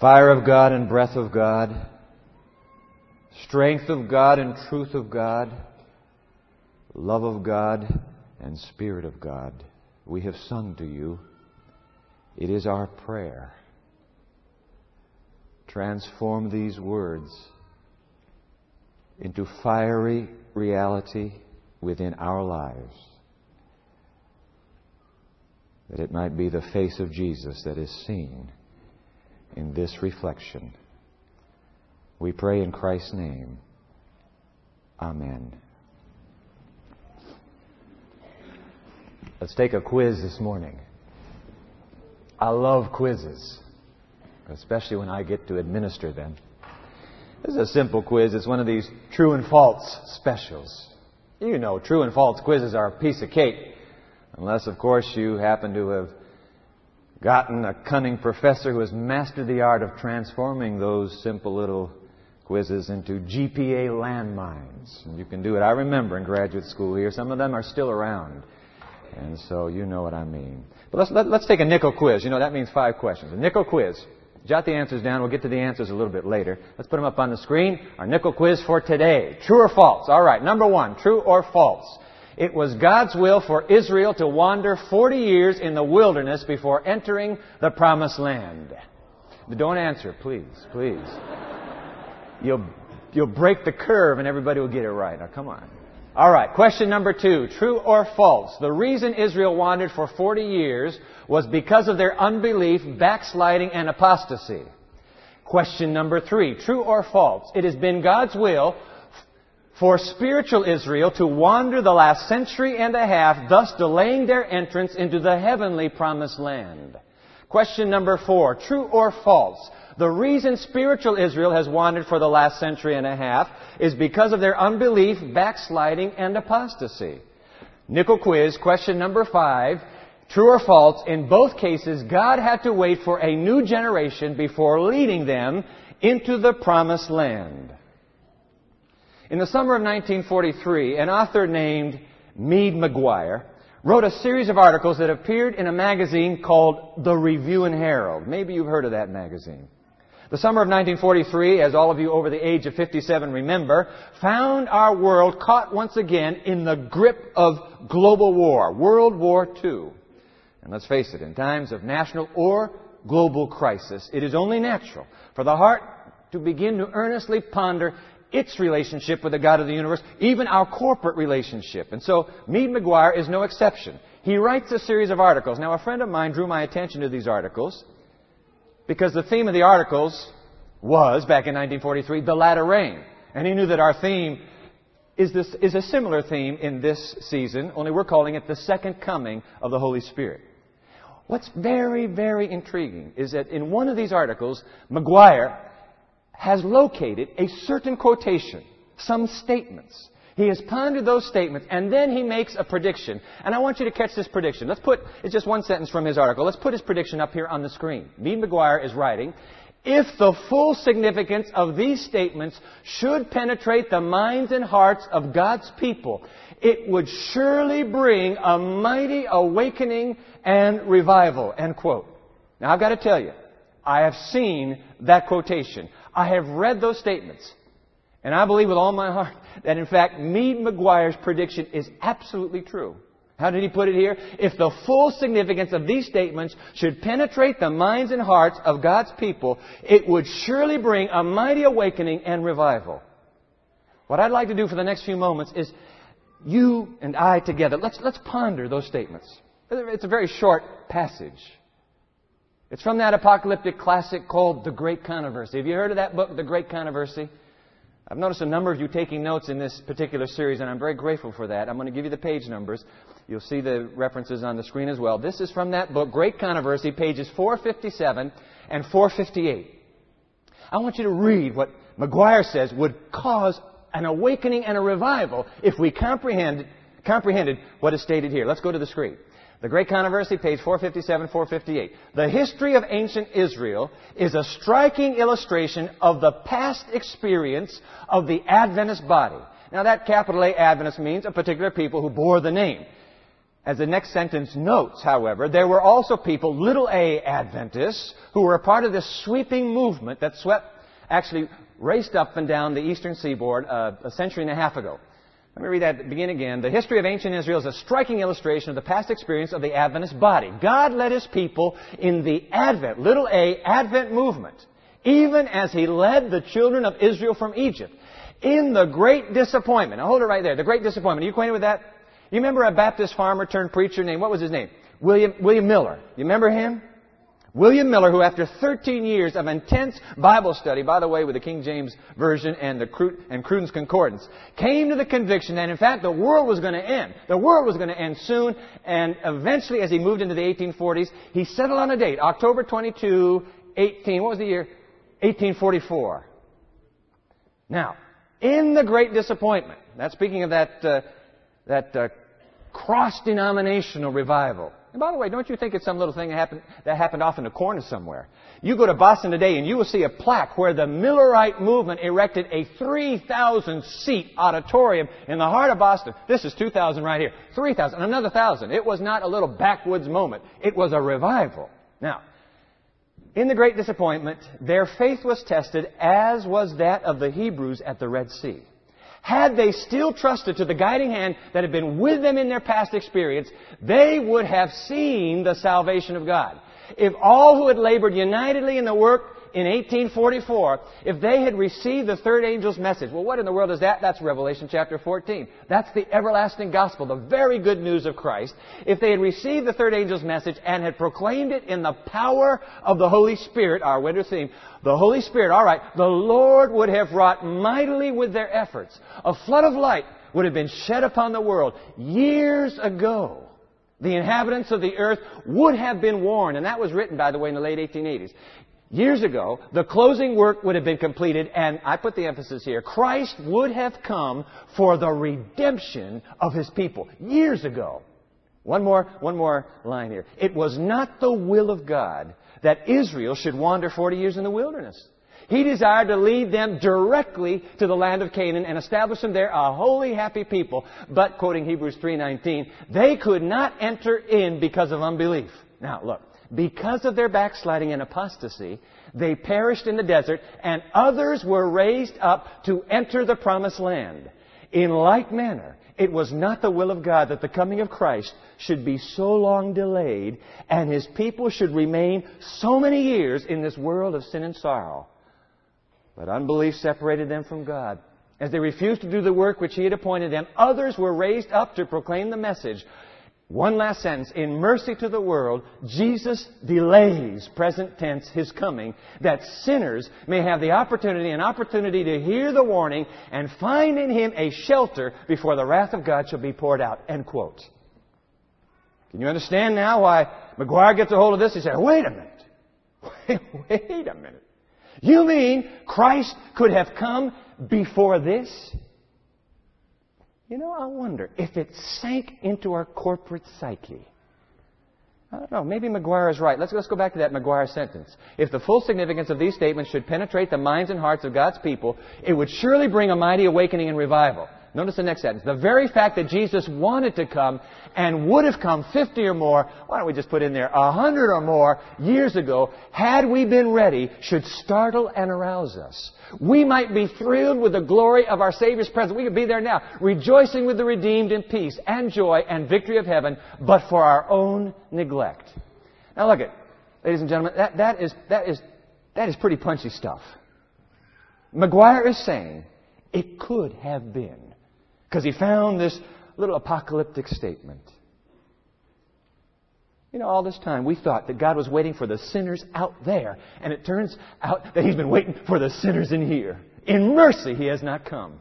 Fire of God and breath of God, strength of God and truth of God, love of God and Spirit of God. We have sung to you. It is our prayer. Transform these words into fiery reality within our lives. That it might be the face of Jesus that is seen in this reflection. We pray in Christ's name. Amen. Let's take a quiz this morning. I love quizzes, especially when I get to administer them. This is a simple quiz. It's one of these true and false specials. You know, true and false quizzes are a piece of cake. Unless, of course, you happen to have gotten a cunning professor who has mastered the art of transforming those simple little quizzes into GPA landmines. And you can do it. I remember in graduate school here, some of them are still around. And so you know what I mean. But let's, let, us let us take a nickel quiz. You know, that means five questions. A nickel quiz. Jot the answers down. We'll get to the answers a little bit later. Let's put them up on the screen. Our nickel quiz for today. True or false? All right. Number one. True or false? It was God's will for Israel to wander 40 years in the wilderness before entering the promised land. Don't answer, please, please. You'll, you'll break the curve and everybody will get it right. Now, come on. All right, question number two. True or false? The reason Israel wandered for 40 years was because of their unbelief, backsliding, and apostasy. Question number three. True or false? It has been God's will for spiritual Israel to wander the last century and a half, thus delaying their entrance into the heavenly promised land. Question number four. True or false? The reason spiritual Israel has wandered for the last century and a half is because of their unbelief, backsliding, and apostasy. Nickel quiz, question number five. True or false, in both cases, God had to wait for a new generation before leading them into the promised land. In the summer of 1943, an author named Meade MacGuire wrote a series of articles that appeared in a magazine called The Review and Herald. Maybe you've heard of that magazine. The summer of 1943, as all of you over the age of 57 remember, found our world caught once again in the grip of global war, World War II. And let's face it, in times of national or global crisis, it is only natural for the heart to begin to earnestly ponder its relationship with the God of the universe, even our corporate relationship. And so, Meade MacGuire is no exception. He writes a series of articles. Now, a friend of mine drew my attention to these articles because the theme of the articles was, back in 1943, the latter rain. And he knew that our theme is, this, is a similar theme in this season, only we're calling it the second coming of the Holy Spirit. What's very, very intriguing is that in one of these articles, MacGuire has located a certain quotation, some statements. He has pondered those statements, and then he makes a prediction. And I want you to catch this prediction. Let's put, it's just one sentence from his article. Let's put his prediction up here on the screen. Meade MacGuire is writing, if the full significance of these statements should penetrate the minds and hearts of God's people, it would surely bring a mighty awakening and revival. End quote. Now I've got to tell you, I have seen that quotation. I have read those statements. And I believe with all my heart that in fact Meade MacGuire's prediction is absolutely true. How did he put it here? If the full significance of these statements should penetrate the minds and hearts of God's people, it would surely bring a mighty awakening and revival. What I'd like to do for the next few moments is you and I together, let's, let's ponder those statements. It's a very short passage. It's from that apocalyptic classic called The Great Controversy. Have you heard of that book, The Great Controversy? I've noticed a number of you taking notes in this particular series, and I'm very grateful for that. I'm going to give you the page numbers. You'll see the references on the screen as well. This is from that book, Great Controversy, pages 457 and 458. I want you to read what MacGuire says would cause an awakening and a revival if we comprehend, comprehended what is stated here. Let's go to the screen. The Great Controversy, page 457, 458. The history of ancient Israel is a striking illustration of the past experience of the Adventist body. Now that capital A Adventist means a particular people who bore the name. As the next sentence notes, however, there were also people, little a Adventists, who were a part of this sweeping movement that swept, actually raced up and down the eastern seaboard uh, a century and a half ago. Let me read that begin again. The history of ancient Israel is a striking illustration of the past experience of the Adventist body. God led his people in the Advent, little a, Advent movement, even as he led the children of Israel from Egypt. In the great disappointment. Now hold it right there. The great disappointment. Are you acquainted with that? You remember a Baptist farmer turned preacher named, what was his name? William, William Miller. You remember him? William Miller, who after 13 years of intense Bible study, by the way, with the King James Version and the and Cruden's Concordance, came to the conviction that in fact the world was going to end. The world was going to end soon, and eventually as he moved into the 1840s, he settled on a date, October 22, 18, what was the year? 1844. Now, in the great disappointment, that's speaking of that, uh, that uh, cross-denominational revival. And by the way, don't you think it's some little thing that happened, that happened off in the corner somewhere? You go to Boston today and you will see a plaque where the Millerite movement erected a 3,000 seat auditorium in the heart of Boston. This is 2,000 right here. 3,000, another 1,000. It was not a little backwoods moment. It was a revival. Now, in the great disappointment, their faith was tested as was that of the Hebrews at the Red Sea. Had they still trusted to the guiding hand that had been with them in their past experience, they would have seen the salvation of God. If all who had labored unitedly in the work in 1844, if they had received the third angel's message, well, what in the world is that? That's Revelation chapter 14. That's the everlasting gospel, the very good news of Christ. If they had received the third angel's message and had proclaimed it in the power of the Holy Spirit, our winter theme, the Holy Spirit, alright, the Lord would have wrought mightily with their efforts. A flood of light would have been shed upon the world years ago. The inhabitants of the earth would have been warned, and that was written, by the way, in the late 1880s years ago, the closing work would have been completed, and I put the emphasis here, Christ would have come for the redemption of his people. Years ago. One more, one more line here. It was not the will of God that Israel should wander 40 years in the wilderness. He desired to lead them directly to the land of Canaan and establish them there a holy, happy people. But, quoting Hebrews 3.19, they could not enter in because of unbelief. Now, look because of their backsliding and apostasy, they perished in the desert, and others were raised up to enter the promised land. In like manner, it was not the will of God that the coming of Christ should be so long delayed, and his people should remain so many years in this world of sin and sorrow. But unbelief separated them from God. As they refused to do the work which he had appointed them, others were raised up to proclaim the message one last sentence. In mercy to the world, Jesus delays, present tense, His coming, that sinners may have the opportunity, an opportunity to hear the warning and find in Him a shelter before the wrath of God shall be poured out. End quote. Can you understand now why MacGuire gets a hold of this? He said, wait a minute. Wait, wait a minute. You mean Christ could have come before this? You know, I wonder if it sank into our corporate psyche. I don't know. Maybe MacGuire is right. Let's, let's go back to that MacGuire sentence. If the full significance of these statements should penetrate the minds and hearts of God's people, it would surely bring a mighty awakening and revival. Notice the next sentence. The very fact that Jesus wanted to come and would have come 50 or more, why don't we just put in there 100 or more years ago, had we been ready, should startle and arouse us. We might be thrilled with the glory of our Savior's presence. We could be there now, rejoicing with the redeemed in peace and joy and victory of heaven, but for our own neglect. Now look at, ladies and gentlemen, that, that is, that is, that is pretty punchy stuff. MacGuire is saying it could have been because he found this little apocalyptic statement. You know, all this time we thought that God was waiting for the sinners out there, and it turns out that He's been waiting for the sinners in here. In mercy, He has not come.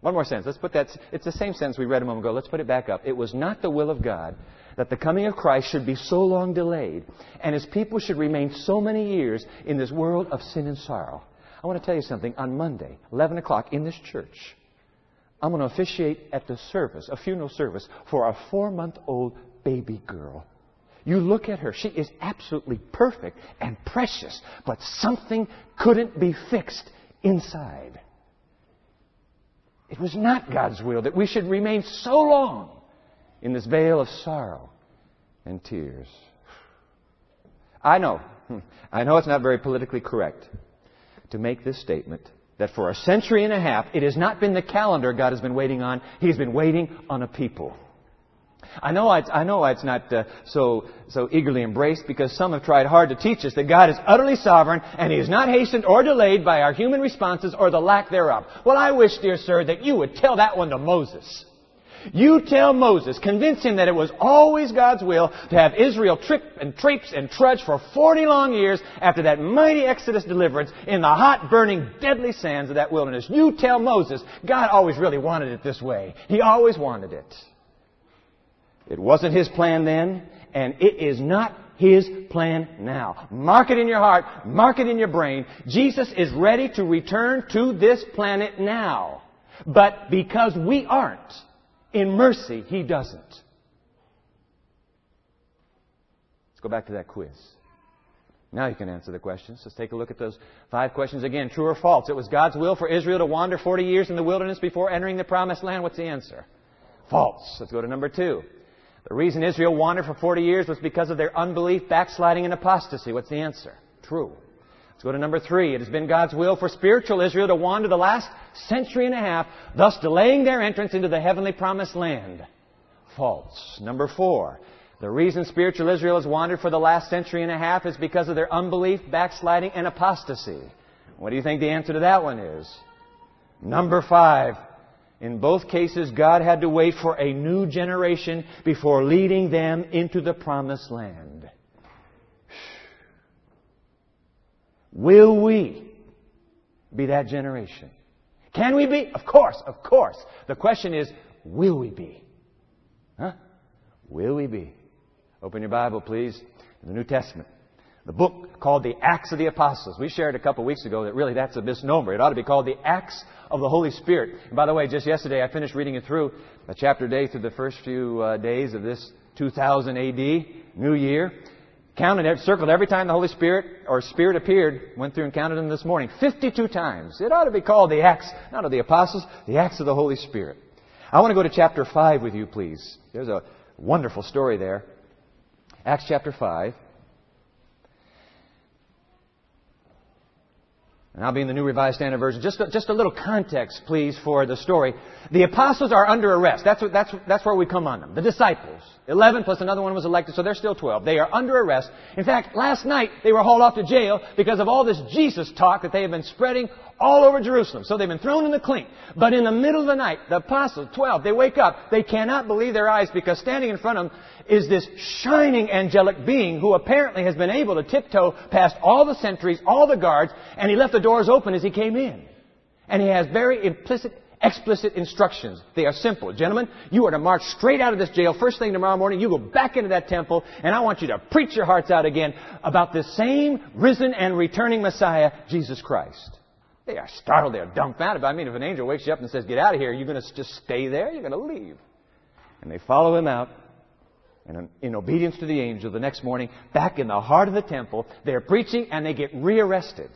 One more sentence. Let's put that. It's the same sentence we read a moment ago. Let's put it back up. It was not the will of God that the coming of Christ should be so long delayed, and His people should remain so many years in this world of sin and sorrow. I want to tell you something. On Monday, 11 o'clock, in this church, I'm going to officiate at the service, a funeral service, for a four month old baby girl. You look at her, she is absolutely perfect and precious, but something couldn't be fixed inside. It was not God's will that we should remain so long in this vale of sorrow and tears. I know, I know it's not very politically correct to make this statement that for a century and a half, it has not been the calendar God has been waiting on. He's been waiting on a people. I know it's, I know it's not uh, so, so eagerly embraced because some have tried hard to teach us that God is utterly sovereign and He is not hastened or delayed by our human responses or the lack thereof. Well, I wish, dear sir, that you would tell that one to Moses. You tell Moses, convince him that it was always God's will to have Israel trip and traipse and trudge for 40 long years after that mighty Exodus deliverance in the hot, burning, deadly sands of that wilderness. You tell Moses, God always really wanted it this way. He always wanted it. It wasn't his plan then, and it is not his plan now. Mark it in your heart, mark it in your brain. Jesus is ready to return to this planet now. But because we aren't, in mercy, he doesn't. Let's go back to that quiz. Now you can answer the questions. Let's take a look at those five questions again. True or false? It was God's will for Israel to wander 40 years in the wilderness before entering the promised land. What's the answer? False. Let's go to number two. The reason Israel wandered for 40 years was because of their unbelief, backsliding, and apostasy. What's the answer? True. Let's go to number three. It has been God's will for spiritual Israel to wander the last century and a half, thus delaying their entrance into the heavenly promised land. False. Number four. The reason spiritual Israel has wandered for the last century and a half is because of their unbelief, backsliding, and apostasy. What do you think the answer to that one is? Number five. In both cases, God had to wait for a new generation before leading them into the promised land. Will we be that generation? Can we be? Of course, of course. The question is, will we be? Huh? Will we be? Open your Bible, please, the New Testament. The book called the Acts of the Apostles. We shared a couple weeks ago that really that's a misnomer. It ought to be called the Acts of the Holy Spirit. And by the way, just yesterday I finished reading it through a chapter a day through the first few uh, days of this 2000 AD, New Year. Counted, circled every time the Holy Spirit or Spirit appeared. Went through and counted them this morning. 52 times. It ought to be called the Acts, not of the Apostles, the Acts of the Holy Spirit. I want to go to chapter 5 with you, please. There's a wonderful story there. Acts chapter 5. And I'll be in the New Revised Standard Version. Just a, just a little context, please, for the story. The apostles are under arrest. That's, what, that's, that's where we come on them. The disciples. Eleven plus another one was elected, so they're still twelve. They are under arrest. In fact, last night they were hauled off to jail because of all this Jesus talk that they have been spreading all over Jerusalem. So they've been thrown in the clink. But in the middle of the night, the apostles, twelve, they wake up. They cannot believe their eyes because standing in front of them is this shining angelic being who apparently has been able to tiptoe past all the sentries, all the guards, and he left the doors open as he came in. And he has very implicit, explicit instructions. They are simple. Gentlemen, you are to march straight out of this jail first thing tomorrow morning. You go back into that temple, and I want you to preach your hearts out again about this same risen and returning Messiah, Jesus Christ. They are startled. They are dumbfounded. But I mean, if an angel wakes you up and says, get out of here, you're going to just stay there? You're going to leave. And they follow him out. And in obedience to the angel, the next morning, back in the heart of the temple, they're preaching and they get rearrested.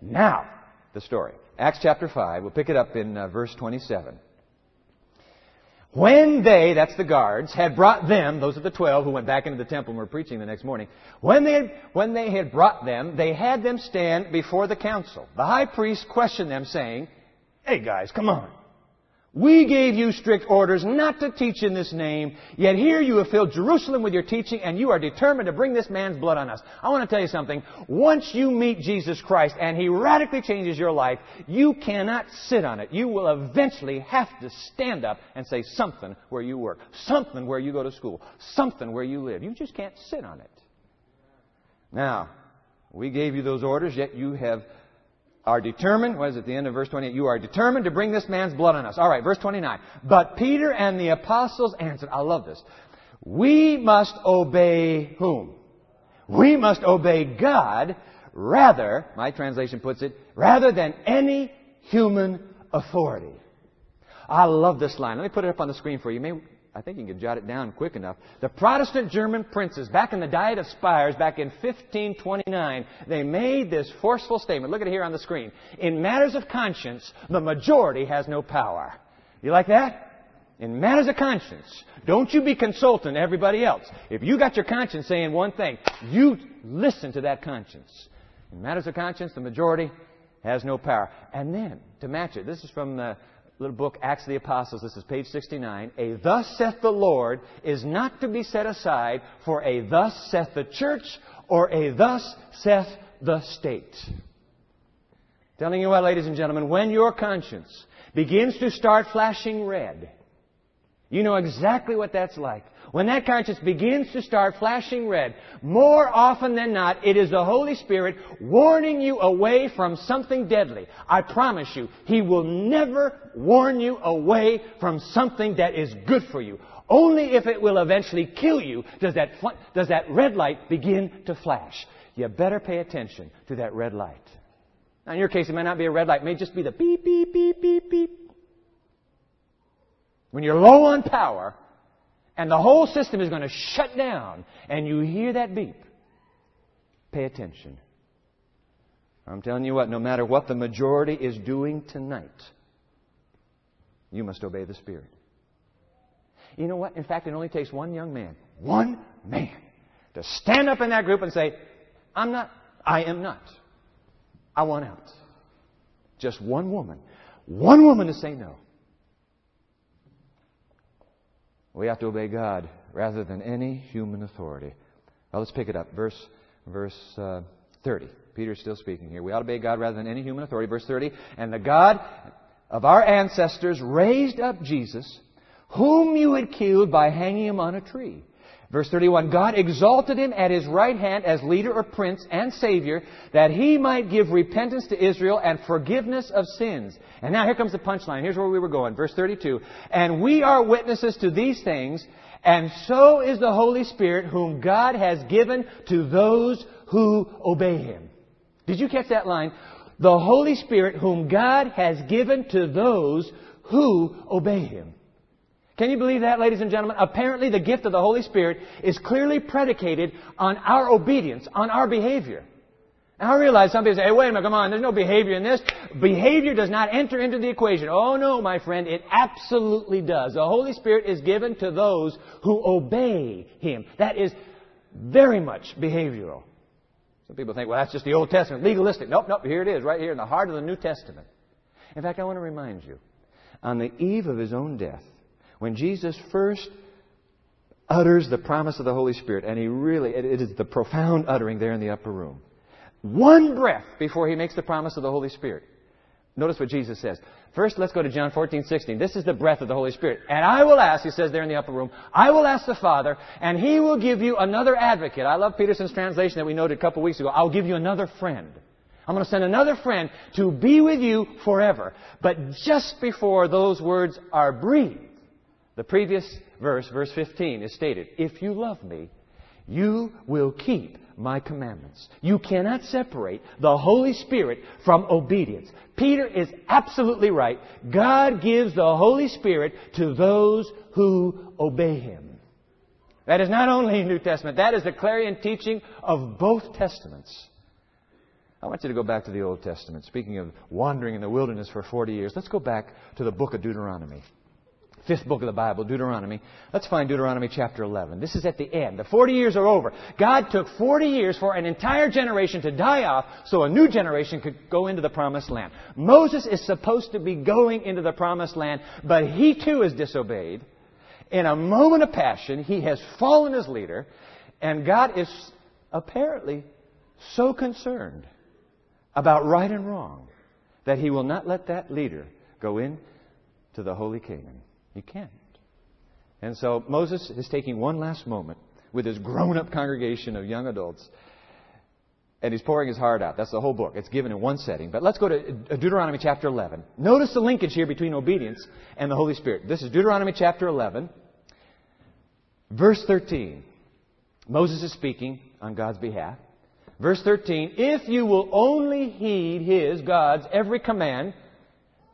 Now, the story. Acts chapter 5, we'll pick it up in uh, verse 27. When they, that's the guards, had brought them, those are the twelve who went back into the temple and were preaching the next morning, when they, had, when they had brought them, they had them stand before the council. The high priest questioned them, saying, Hey guys, come on. We gave you strict orders not to teach in this name, yet here you have filled Jerusalem with your teaching and you are determined to bring this man's blood on us. I want to tell you something. Once you meet Jesus Christ and He radically changes your life, you cannot sit on it. You will eventually have to stand up and say something where you work, something where you go to school, something where you live. You just can't sit on it. Now, we gave you those orders, yet you have are determined, what is it, the end of verse 28? You are determined to bring this man's blood on us. All right, verse 29. But Peter and the apostles answered, I love this. We must obey whom? We must obey God rather, my translation puts it, rather than any human authority. I love this line. Let me put it up on the screen for you. you may I think you can jot it down quick enough. The Protestant German princes, back in the Diet of Spires, back in 1529, they made this forceful statement. Look at it here on the screen. In matters of conscience, the majority has no power. You like that? in matters of conscience, don't you be consulting everybody else. If you got your conscience saying one thing, you listen to that conscience. In matters of conscience, the majority has no power. And then, to match it, this is from the little book, Acts of the Apostles. This is page 69. A thus saith the Lord is not to be set aside for a thus saith the church or a thus saith the state. Telling you what, ladies and gentlemen, when your conscience begins to start flashing red, you know exactly what that's like. When that conscience begins to start flashing red, more often than not, it is the Holy Spirit warning you away from something deadly. I promise you, He will never warn you away from something that is good for you. Only if it will eventually kill you does that, does that red light begin to flash. You better pay attention to that red light. Now, in your case, it may not be a red light. It may just be the beep, beep, beep, beep, beep. When you're low on power and the whole system is going to shut down and you hear that beep, pay attention. I'm telling you what, no matter what the majority is doing tonight, you must obey the Spirit. You know what? In fact, it only takes one young man, one man, to stand up in that group and say, I'm not, I am not. I want out. Just one woman. One woman to say no. We have to obey God rather than any human authority. Well, let's pick it up. Verse, verse uh, 30. Peter's still speaking here. We ought to obey God rather than any human authority. Verse 30. And the God of our ancestors raised up Jesus, whom you had killed by hanging him on a tree. Verse 31, God exalted him at his right hand as leader or prince and savior that he might give repentance to Israel and forgiveness of sins. And now here comes the punchline. Here's where we were going. Verse 32, and we are witnesses to these things, and so is the Holy Spirit whom God has given to those who obey him. Did you catch that line? The Holy Spirit whom God has given to those who obey him. Can you believe that, ladies and gentlemen? Apparently, the gift of the Holy Spirit is clearly predicated on our obedience, on our behavior. Now, I realize some people say, hey, wait a minute, come on, there's no behavior in this. Behavior does not enter into the equation. Oh, no, my friend, it absolutely does. The Holy Spirit is given to those who obey Him. That is very much behavioral. Some people think, well, that's just the Old Testament, legalistic. Nope, nope, here it is, right here in the heart of the New Testament. In fact, I want to remind you, on the eve of His own death, when Jesus first utters the promise of the Holy Spirit, and he really, it is the profound uttering there in the upper room. One breath before he makes the promise of the Holy Spirit. Notice what Jesus says. First, let's go to John 14, 16. This is the breath of the Holy Spirit. And I will ask, he says there in the upper room, I will ask the Father, and he will give you another advocate. I love Peterson's translation that we noted a couple weeks ago. I'll give you another friend. I'm going to send another friend to be with you forever. But just before those words are breathed, the previous verse, verse 15, is stated, If you love me, you will keep my commandments. You cannot separate the Holy Spirit from obedience. Peter is absolutely right. God gives the Holy Spirit to those who obey Him. That is not only New Testament, that is the clarion teaching of both Testaments. I want you to go back to the Old Testament. Speaking of wandering in the wilderness for 40 years, let's go back to the book of Deuteronomy fifth book of the Bible, Deuteronomy. Let's find Deuteronomy chapter 11. This is at the end. The 40 years are over. God took 40 years for an entire generation to die off so a new generation could go into the promised land. Moses is supposed to be going into the promised land, but he too has disobeyed. In a moment of passion, he has fallen as leader, and God is apparently so concerned about right and wrong that he will not let that leader go in to the holy Canaan. You can't. And so Moses is taking one last moment with his grown up congregation of young adults, and he's pouring his heart out. That's the whole book. It's given in one setting. But let's go to Deuteronomy chapter 11. Notice the linkage here between obedience and the Holy Spirit. This is Deuteronomy chapter 11, verse 13. Moses is speaking on God's behalf. Verse 13, if you will only heed his, God's, every command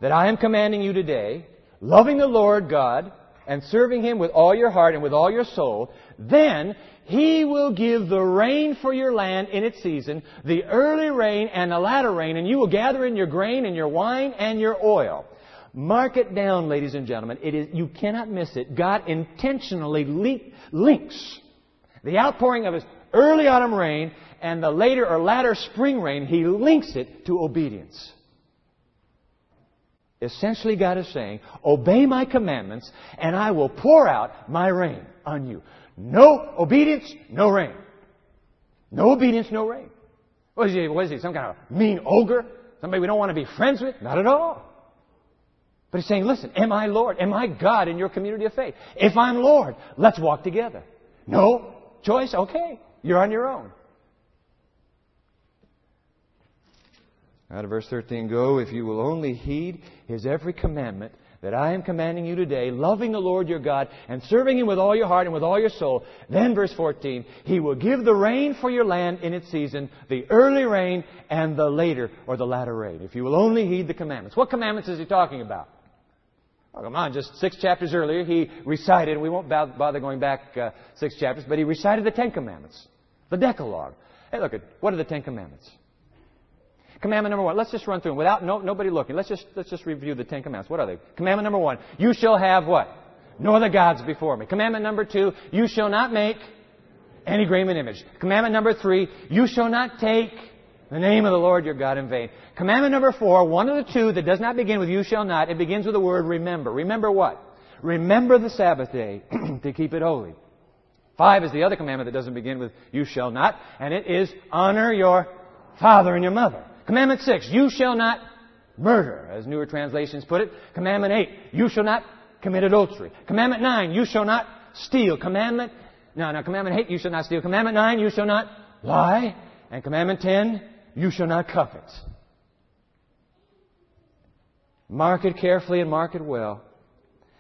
that I am commanding you today, loving the Lord God and serving Him with all your heart and with all your soul, then He will give the rain for your land in its season, the early rain and the latter rain, and you will gather in your grain and your wine and your oil. Mark it down, ladies and gentlemen. It is, you cannot miss it. God intentionally links the outpouring of His early autumn rain and the later or latter spring rain, He links it to obedience. Essentially, God is saying, obey my commandments and I will pour out my rain on you. No obedience, no rain. No obedience, no rain. What is he? What is he? Some kind of mean ogre? Somebody we don't want to be friends with? Not at all. But he's saying, listen, am I Lord? Am I God in your community of faith? If I'm Lord, let's walk together. No choice? Okay. You're on your own. Out of verse 13, go if you will only heed his every commandment that I am commanding you today, loving the Lord your God and serving Him with all your heart and with all your soul. Then, verse 14, He will give the rain for your land in its season, the early rain and the later or the latter rain, if you will only heed the commandments. What commandments is He talking about? Oh, come on, just six chapters earlier, He recited, we won't bother going back uh, six chapters, but He recited the Ten Commandments, the Decalogue. Hey, look, at what are the Ten Commandments? Commandment number one. Let's just run through them without no, nobody looking. Let's just, let's just review the Ten Commandments. What are they? Commandment number one. You shall have what? No other gods before me. Commandment number two. You shall not make any graven image. Commandment number three. You shall not take the name of the Lord your God in vain. Commandment number four. One of the two that does not begin with you shall not. It begins with the word remember. Remember what? Remember the Sabbath day to keep it holy. Five is the other commandment that doesn't begin with you shall not, and it is honor your father and your mother. Commandment 6, you shall not murder, as newer translations put it. Commandment 8, you shall not commit adultery. Commandment 9, you shall not steal. Commandment, no, no, commandment 8, you shall not steal. Commandment 9, you shall not lie. And commandment 10, you shall not covet. Mark it carefully and mark it well.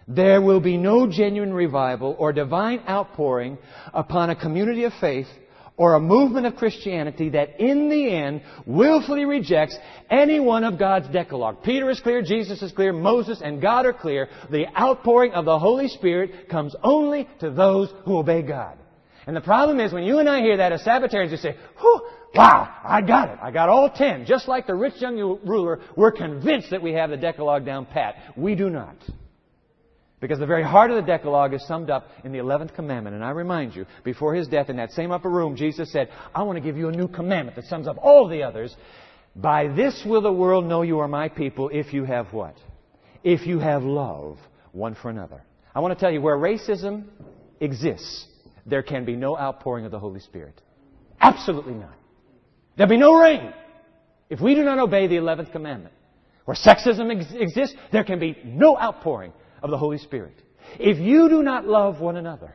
There will be no genuine revival or divine outpouring upon a community of faith or a movement of Christianity that in the end willfully rejects any one of God's decalogue. Peter is clear, Jesus is clear, Moses and God are clear. The outpouring of the Holy Spirit comes only to those who obey God. And the problem is when you and I hear that as Sabbatarians, you say, whew, wow, I got it. I got all ten. Just like the rich young ruler, we're convinced that we have the Decalogue down pat. We do not. Because the very heart of the Decalogue is summed up in the 11th commandment. And I remind you, before his death in that same upper room, Jesus said, I want to give you a new commandment that sums up all the others. By this will the world know you are my people if you have what? If you have love one for another. I want to tell you, where racism exists, there can be no outpouring of the Holy Spirit. Absolutely not. There'll be no rain if we do not obey the 11th commandment. Where sexism ex- exists, there can be no outpouring of the Holy Spirit. If you do not love one another,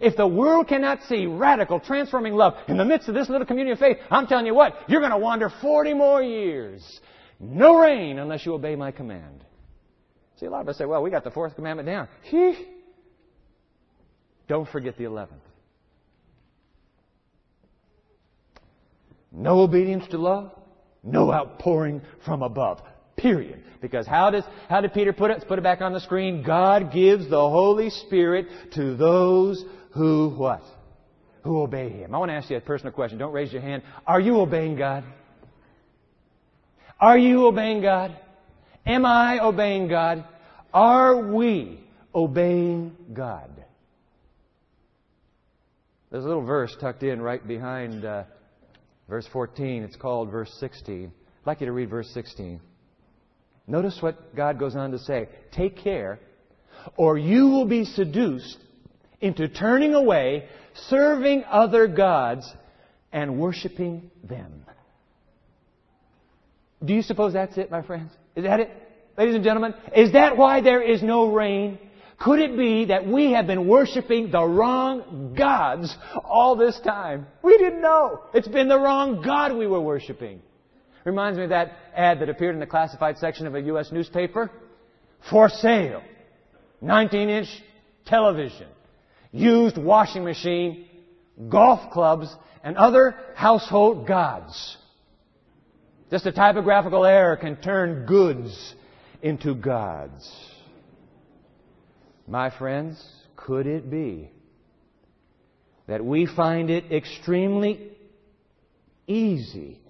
if the world cannot see radical, transforming love in the midst of this little community of faith, I'm telling you what, you're going to wander 40 more years. No rain unless you obey my command. See, a lot of us say, well, we got the fourth commandment down. Heh. Don't forget the eleventh. No obedience to love, no outpouring from above. Period. Because how does how did Peter put it? Put it back on the screen. God gives the Holy Spirit to those who what? Who obey Him. I want to ask you a personal question. Don't raise your hand. Are you obeying God? Are you obeying God? Am I obeying God? Are we obeying God? There's a little verse tucked in right behind uh, verse 14. It's called verse 16. I'd like you to read verse 16. Notice what God goes on to say. Take care, or you will be seduced into turning away, serving other gods, and worshiping them. Do you suppose that's it, my friends? Is that it? Ladies and gentlemen, is that why there is no rain? Could it be that we have been worshiping the wrong gods all this time? We didn't know. It's been the wrong God we were worshiping. Reminds me of that ad that appeared in the classified section of a U.S. newspaper. For sale. 19 inch television. Used washing machine. Golf clubs. And other household gods. Just a typographical error can turn goods into gods. My friends, could it be that we find it extremely easy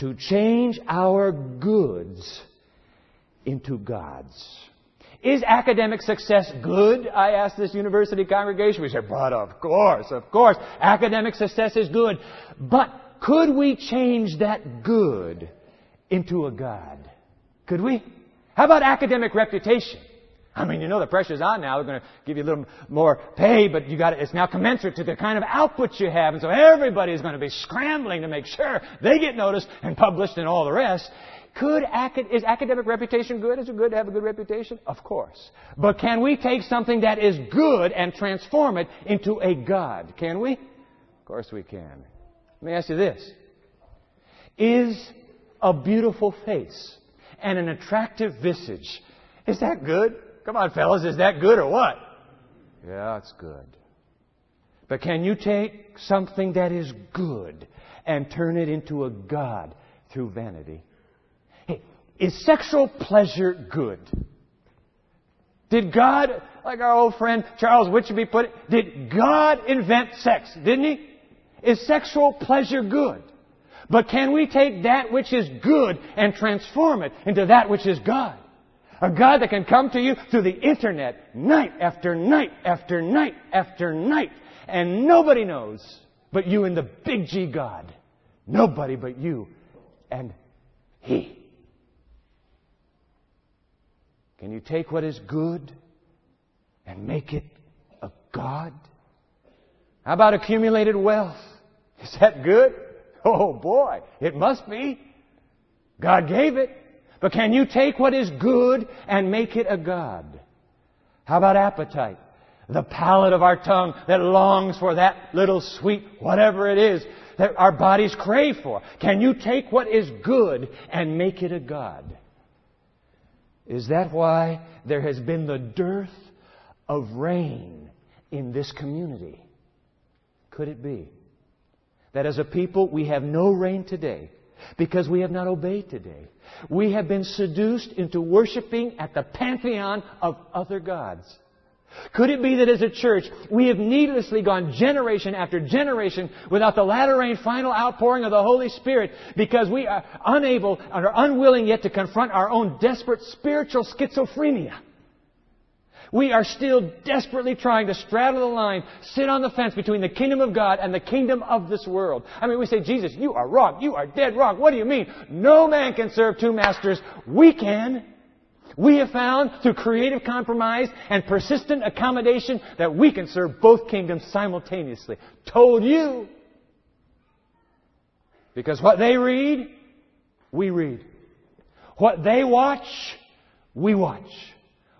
to change our goods into God's. Is academic success good? I asked this university congregation. We said, but of course, of course, academic success is good. But could we change that good into a God? Could we? How about academic reputation? I mean, you know the pressure's on now. They're going to give you a little more pay, but you got it's now commensurate to the kind of output you have, and so everybody is going to be scrambling to make sure they get noticed and published and all the rest. Could is academic reputation good? Is it good to have a good reputation? Of course. But can we take something that is good and transform it into a God? Can we? Of course we can. Let me ask you this. Is a beautiful face and an attractive visage, is that good? Come on, fellas, is that good or what? Yeah, it's good. But can you take something that is good and turn it into a God through vanity? Hey, Is sexual pleasure good? Did God, like our old friend Charles Witcheby put it, did God invent sex? Didn't he? Is sexual pleasure good? But can we take that which is good and transform it into that which is God? A God that can come to you through the internet night after night after night after night. And nobody knows but you and the big G God. Nobody but you and He. Can you take what is good and make it a God? How about accumulated wealth? Is that good? Oh boy, it must be. God gave it. But can you take what is good and make it a God? How about appetite? The palate of our tongue that longs for that little sweet whatever it is that our bodies crave for. Can you take what is good and make it a God? Is that why there has been the dearth of rain in this community? Could it be that as a people we have no rain today because we have not obeyed today? We have been seduced into worshiping at the pantheon of other gods. Could it be that as a church, we have needlessly gone generation after generation without the latter rain final outpouring of the Holy Spirit because we are unable and are unwilling yet to confront our own desperate spiritual schizophrenia? We are still desperately trying to straddle the line, sit on the fence between the kingdom of God and the kingdom of this world. I mean, we say, Jesus, you are wrong. You are dead wrong. What do you mean? No man can serve two masters. We can. We have found through creative compromise and persistent accommodation that we can serve both kingdoms simultaneously. Told you. Because what they read, we read. What they watch, we watch.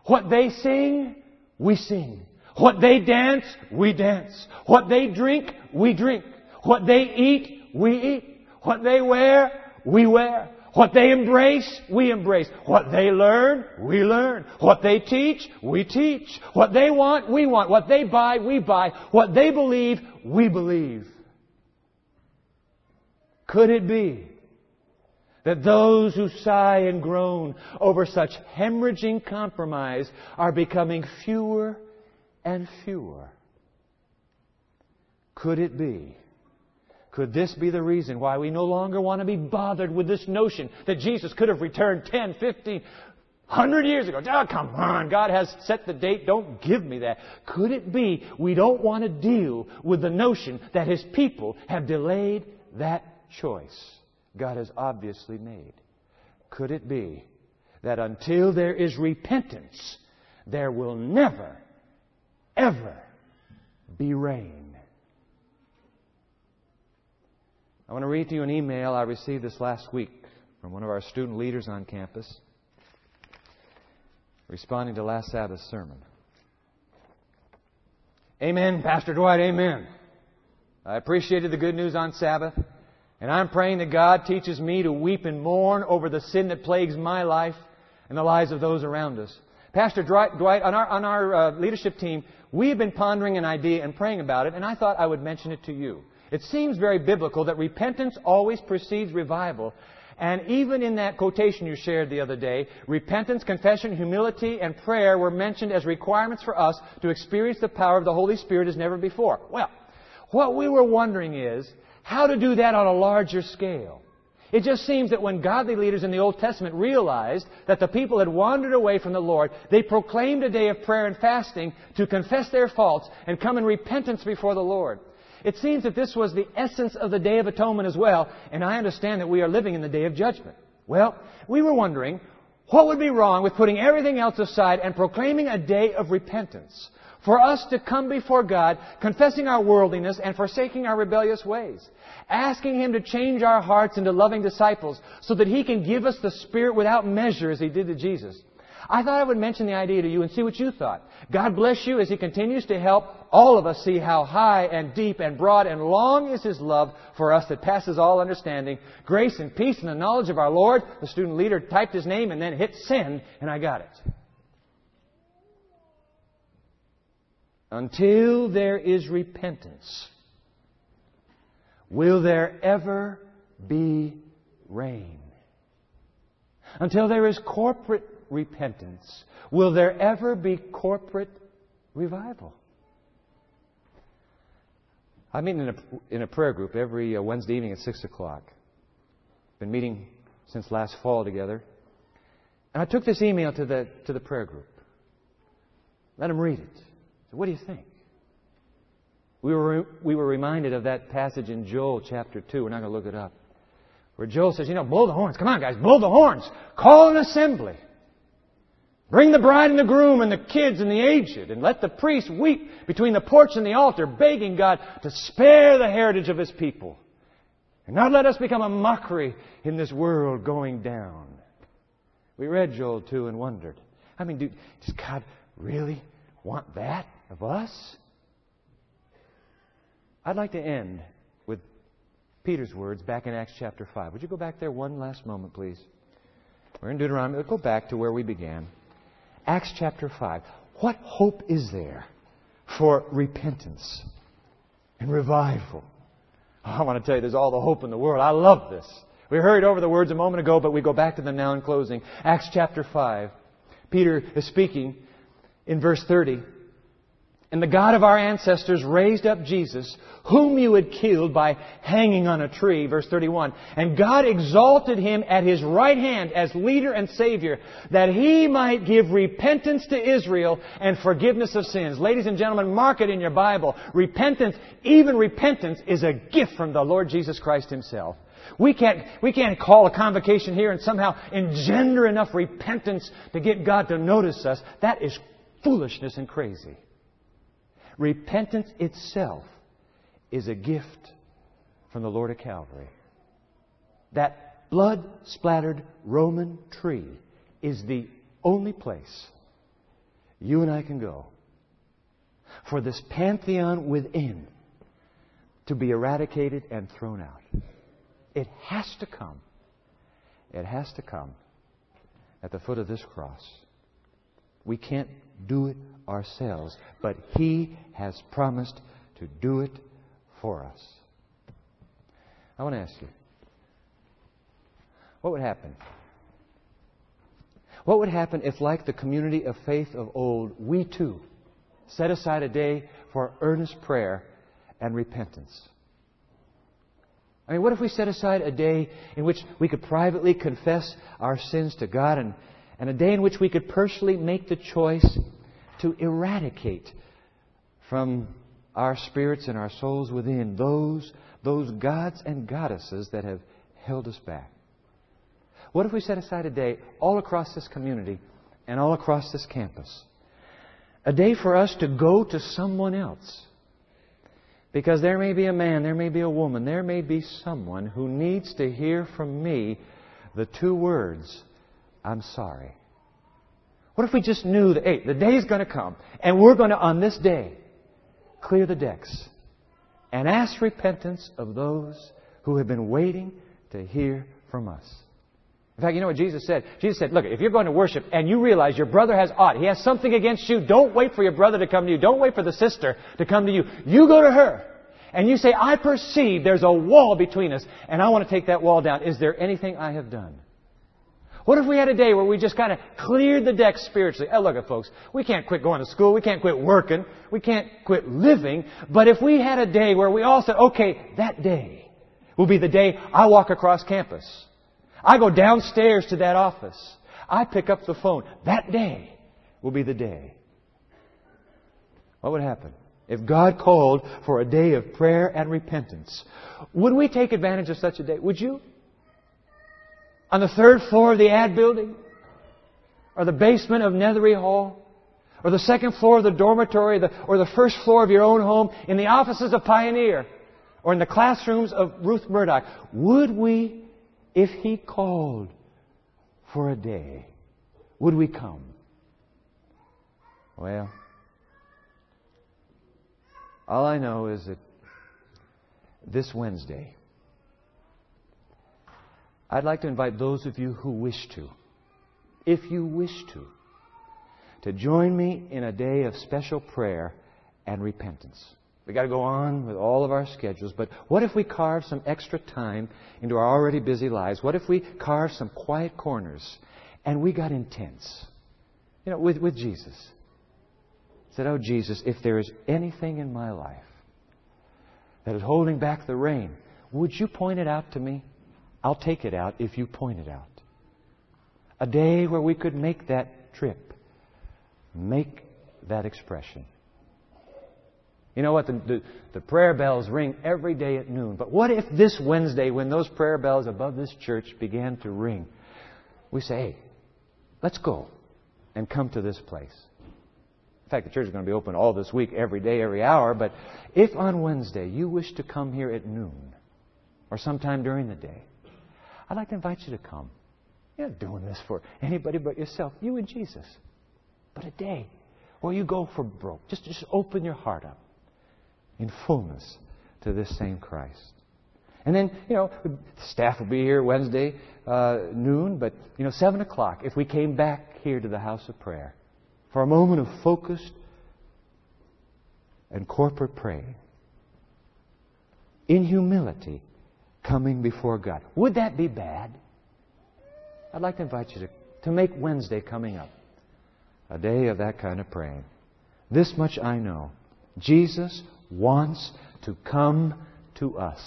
What they sing, we sing. What they dance, we dance. What they drink, we drink. What they eat, we eat. What they wear, we wear. What they embrace, we embrace. What they learn, we learn. What they teach, we teach. What they want, we want. What they buy, we buy. What they believe, we believe. Could it be that those who sigh and groan over such hemorrhaging compromise are becoming fewer and fewer? Could it be could this be the reason why we no longer want to be bothered with this notion that Jesus could have returned 10, 15, 100 years ago? Oh, come on. God has set the date. Don't give me that. Could it be we don't want to deal with the notion that His people have delayed that choice God has obviously made? Could it be that until there is repentance, there will never, ever be rain? I want to read to you an email I received this last week from one of our student leaders on campus responding to last Sabbath's sermon. Amen, Pastor Dwight, amen. I appreciated the good news on Sabbath, and I'm praying that God teaches me to weep and mourn over the sin that plagues my life and the lives of those around us. Pastor Dwight, on our, on our uh, leadership team, we have been pondering an idea and praying about it, and I thought I would mention it to you. It seems very biblical that repentance always precedes revival. And even in that quotation you shared the other day, repentance, confession, humility, and prayer were mentioned as requirements for us to experience the power of the Holy Spirit as never before. Well, what we were wondering is how to do that on a larger scale. It just seems that when godly leaders in the Old Testament realized that the people had wandered away from the Lord, they proclaimed a day of prayer and fasting to confess their faults and come in repentance before the Lord. It seems that this was the essence of the Day of Atonement as well, and I understand that we are living in the Day of Judgment. Well, we were wondering what would be wrong with putting everything else aside and proclaiming a day of repentance for us to come before God, confessing our worldliness and forsaking our rebellious ways, asking Him to change our hearts into loving disciples so that He can give us the Spirit without measure as He did to Jesus. I thought I would mention the idea to you and see what you thought. God bless you as He continues to help all of us see how high and deep and broad and long is His love for us that passes all understanding. Grace and peace and the knowledge of our Lord. The student leader typed his name and then hit send, and I got it. Until there is repentance, will there ever be rain? Until there is corporate repentance, will there ever be corporate revival? I meet in a, in a prayer group every uh, Wednesday evening at 6 o'clock. Been meeting since last fall together. And I took this email to the, to the prayer group. Let them read it. So what do you think? We were, we were reminded of that passage in Joel chapter 2. We're not going to look it up. Where Joel says, you know, blow the horns. Come on, guys, blow the horns. Call an assembly. Bring the bride and the groom and the kids and the aged, and let the priest weep between the porch and the altar, begging God to spare the heritage of his people. And not let us become a mockery in this world going down. We read Joel 2 and wondered. I mean, does God really want that? Of us? I'd like to end with Peter's words back in Acts chapter 5. Would you go back there one last moment, please? We're in Deuteronomy. Let's go back to where we began. Acts chapter 5. What hope is there for repentance and revival? Oh, I want to tell you, there's all the hope in the world. I love this. We hurried over the words a moment ago, but we go back to them now in closing. Acts chapter 5. Peter is speaking in verse 30. And the God of our ancestors raised up Jesus, whom you had killed by hanging on a tree. Verse 31. And God exalted him at his right hand as leader and savior, that he might give repentance to Israel and forgiveness of sins. Ladies and gentlemen, mark it in your Bible. Repentance, even repentance, is a gift from the Lord Jesus Christ himself. We can't, we can't call a convocation here and somehow engender enough repentance to get God to notice us. That is foolishness and crazy. Repentance itself is a gift from the Lord of Calvary. That blood splattered Roman tree is the only place you and I can go for this pantheon within to be eradicated and thrown out. It has to come. It has to come at the foot of this cross. We can't do it ourselves, but He has promised to do it for us. I want to ask you what would happen? What would happen if, like the community of faith of old, we too set aside a day for earnest prayer and repentance? I mean, what if we set aside a day in which we could privately confess our sins to God and and a day in which we could personally make the choice to eradicate from our spirits and our souls within those, those gods and goddesses that have held us back. What if we set aside a day all across this community and all across this campus? A day for us to go to someone else. Because there may be a man, there may be a woman, there may be someone who needs to hear from me the two words I'm sorry. What if we just knew that, hey, the day is going to come, and we're going to, on this day, clear the decks and ask repentance of those who have been waiting to hear from us. In fact, you know what Jesus said? Jesus said, look, if you're going to worship and you realize your brother has aught, he has something against you, don't wait for your brother to come to you. Don't wait for the sister to come to you. You go to her. And you say, I perceive there's a wall between us, and I want to take that wall down. Is there anything I have done? What if we had a day where we just kind of cleared the deck spiritually? Oh, look at folks, we can't quit going to school, we can't quit working, we can't quit living, but if we had a day where we all said, okay, that day, will be the day I walk across campus. I go downstairs to that office. I pick up the phone. That day will be the day. What would happen? If God called for a day of prayer and repentance, would we take advantage of such a day? Would you? On the third floor of the ad building? Or the basement of Nethery Hall? Or the second floor of the dormitory? Or the first floor of your own home? In the offices of Pioneer? Or in the classrooms of Ruth Murdoch? Would we, if He called for a day, would we come? Well, all I know is that this Wednesday, I'd like to invite those of you who wish to, if you wish to, to join me in a day of special prayer and repentance. We've got to go on with all of our schedules, but what if we carve some extra time into our already busy lives? What if we carve some quiet corners and we got intense? You know, with, with Jesus said, Oh, Jesus, if there is anything in my life that is holding back the rain, would you point it out to me? I'll take it out if you point it out. A day where we could make that trip, make that expression. You know what? The, the, the, prayer bells ring every day at noon. But what if this Wednesday, when those prayer bells above this church began to ring, we say, hey, let's go and come to this place? In fact, the church is going to be open all this week, every day, every hour. But if on Wednesday you wish to come here at noon or sometime during the day, I'd like to invite you to come. You're not doing this for anybody but yourself, you and Jesus. But a day where you go for broke. Just, just open your heart up in fullness to this same Christ. And then, you know, staff will be here Wednesday uh, noon, but, you know, 7 o'clock if we came back here to the house of prayer for a moment of focused and corporate praying. In humility, coming before God. Would that be bad? I'd like to invite you to, to make Wednesday coming up a day of that kind of praying. This much I know. Jesus wants to come to us.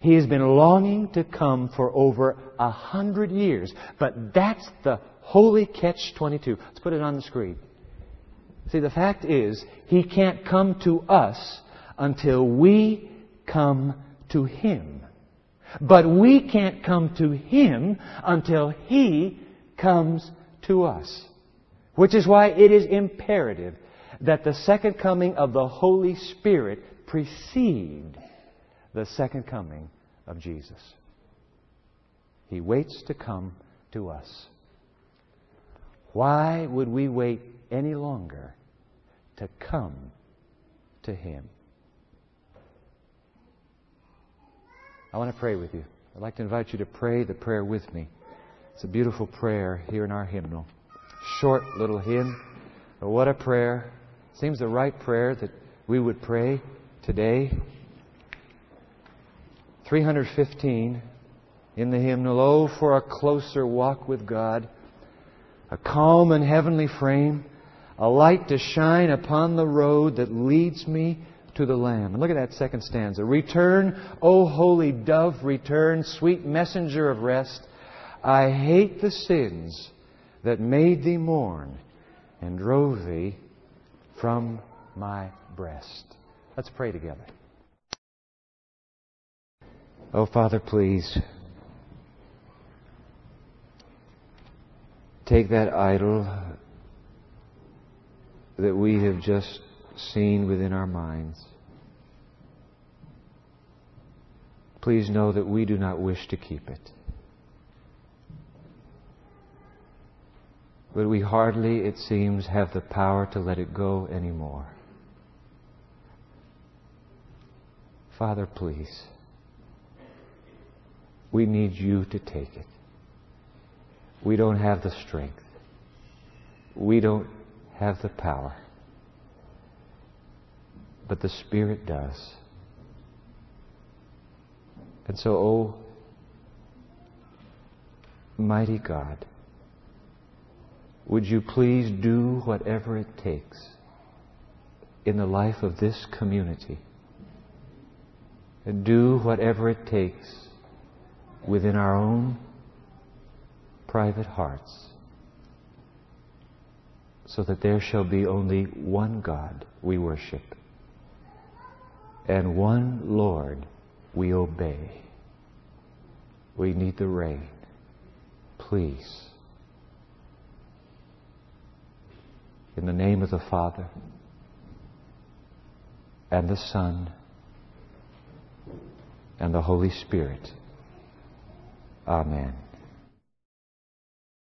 He has been longing to come for over a hundred years, but that's the Holy catch 22. Let's put it on the screen. See, the fact is, He can't come to us until we come to Him. But we can't come to Him until He comes to us. Which is why it is imperative that the second coming of the Holy Spirit precede the second coming of Jesus. He waits to come to us. Why would we wait any longer to come to Him? I want to pray with you. I'd like to invite you to pray the prayer with me. It's a beautiful prayer here in our hymnal. Short little hymn, but what a prayer. Seems the right prayer that we would pray today. 315 in the hymnal, Oh, for a closer walk with God a calm and heavenly frame, a light to shine upon the road that leads me to the Lamb. And look at that second stanza. Return, O holy dove, return, sweet messenger of rest. I hate the sins that made thee mourn and drove thee from my breast. Let's pray together. Oh, Father, please. take that idol that we have just seen within our minds. Please know that we do not wish to keep it. But we hardly, it seems, have the power to let it go anymore. Father, please. We need you to take it. We don't have the strength. We don't have the power. But the Spirit does. And so, oh, mighty God, would you please do whatever it takes in the life of this community and do whatever it takes within our own private hearts so that there shall be only one God we worship and one Lord we obey. We need the rain. Please. In the name of the Father and the Son and the Holy Spirit. Amen.